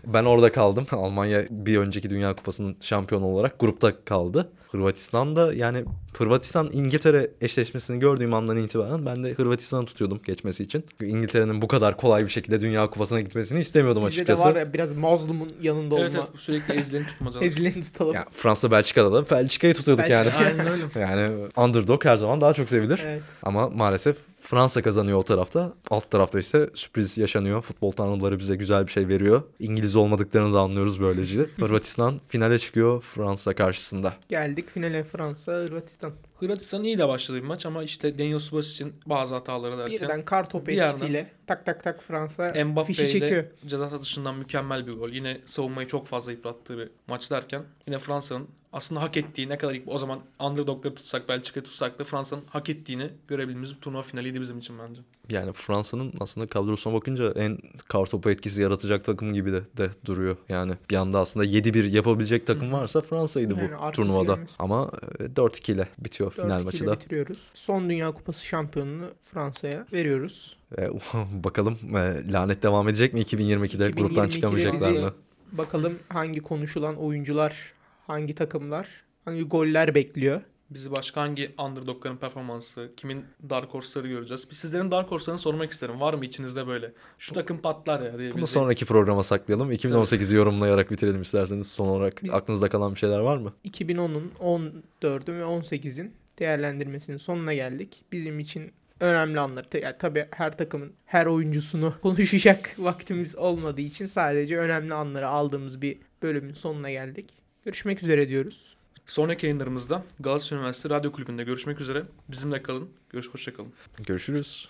Ben orada kaldım. Almanya bir önceki Dünya Kupası'nın şampiyonu olarak grupta kaldı. Hırvatistan da yani Hırvatistan İngiltere eşleşmesini gördüğüm andan itibaren ben de Hırvatistan'ı tutuyordum geçmesi için. İngiltere'nin bu kadar kolay bir şekilde Dünya Kupası'na gitmesini istemiyordum Bizde de açıkçası. var ya biraz mazlumun yanında Evet olma. evet bu sürekli ezilen tutmacalar. (laughs) Ezileni tutalım. Ya Fransa Belçika'da da Belçika'yı tutuyorduk Belçika. yani. Aynen öyle. (laughs) Yani underdog her zaman daha çok sevilir. Evet. Ama maalesef Fransa kazanıyor o tarafta. Alt tarafta ise sürpriz yaşanıyor. Futbol tanrıları bize güzel bir şey veriyor. İngiliz olmadıklarını da anlıyoruz böylece. (laughs) Hırvatistan finale çıkıyor Fransa karşısında. Geldik finale Fransa, Hırvatistan. Hırvatistan iyi de başladı bir maç ama işte Daniel Subasic'in bazı hataları derken Birden kar topu bir etkisiyle tak tak tak Fransa Mbappe fişi çekiyor. ceza sahası dışından mükemmel bir gol. Yine savunmayı çok fazla yıprattığı bir maç derken yine Fransa'nın aslında hak ettiği ne kadar o zaman underdogları tutsak Belçika'yı tutsak da Fransa'nın hak ettiğini görebildiğimiz bir turnuva finaliydi bizim için bence. Yani Fransa'nın aslında kadrosuna bakınca en kartopu etkisi yaratacak takım gibi de, de duruyor. Yani bir anda aslında 7-1 yapabilecek takım varsa Fransa'ydı Yani bu arkası turnuvada. gelmez. Ama e, 4-2 ile bitiyor 4-2 final maçı da. bitiriyoruz. Son Dünya Kupası şampiyonunu Fransa'ya veriyoruz. E, (laughs) bakalım e, lanet devam edecek mi 2022'de gruptan 2022'de çıkamayacaklar bizi- mı? Bakalım hangi konuşulan oyuncular, hangi takımlar, hangi goller bekliyor. Bizi başka hangi underdogların performansı, kimin Dark Horse'ları göreceğiz. Bir sizlerin Dark Horse'larını sormak isterim. Var mı içinizde böyle? Şu takım patlar ya Bunu diyebileceğiniz. sonraki programa saklayalım. 2018'i yorumlayarak bitirelim isterseniz. Son olarak aklınızda kalan bir şeyler var mı? 2010'un 14'ün ve 18'in değerlendirmesinin sonuna geldik. Bizim için önemli anlar. Ta- Yani tabii her takımın her oyuncusunu (laughs) konuşacak vaktimiz olmadığı için sadece önemli anları aldığımız bir bölümün sonuna geldik. Görüşmek üzere diyoruz. Sonraki yayınlarımızda Galatasaray Üniversitesi Radyo Kulübü'nde görüşmek üzere. Bizimle kalın. Görüş, hoşçakalın. Görüşürüz.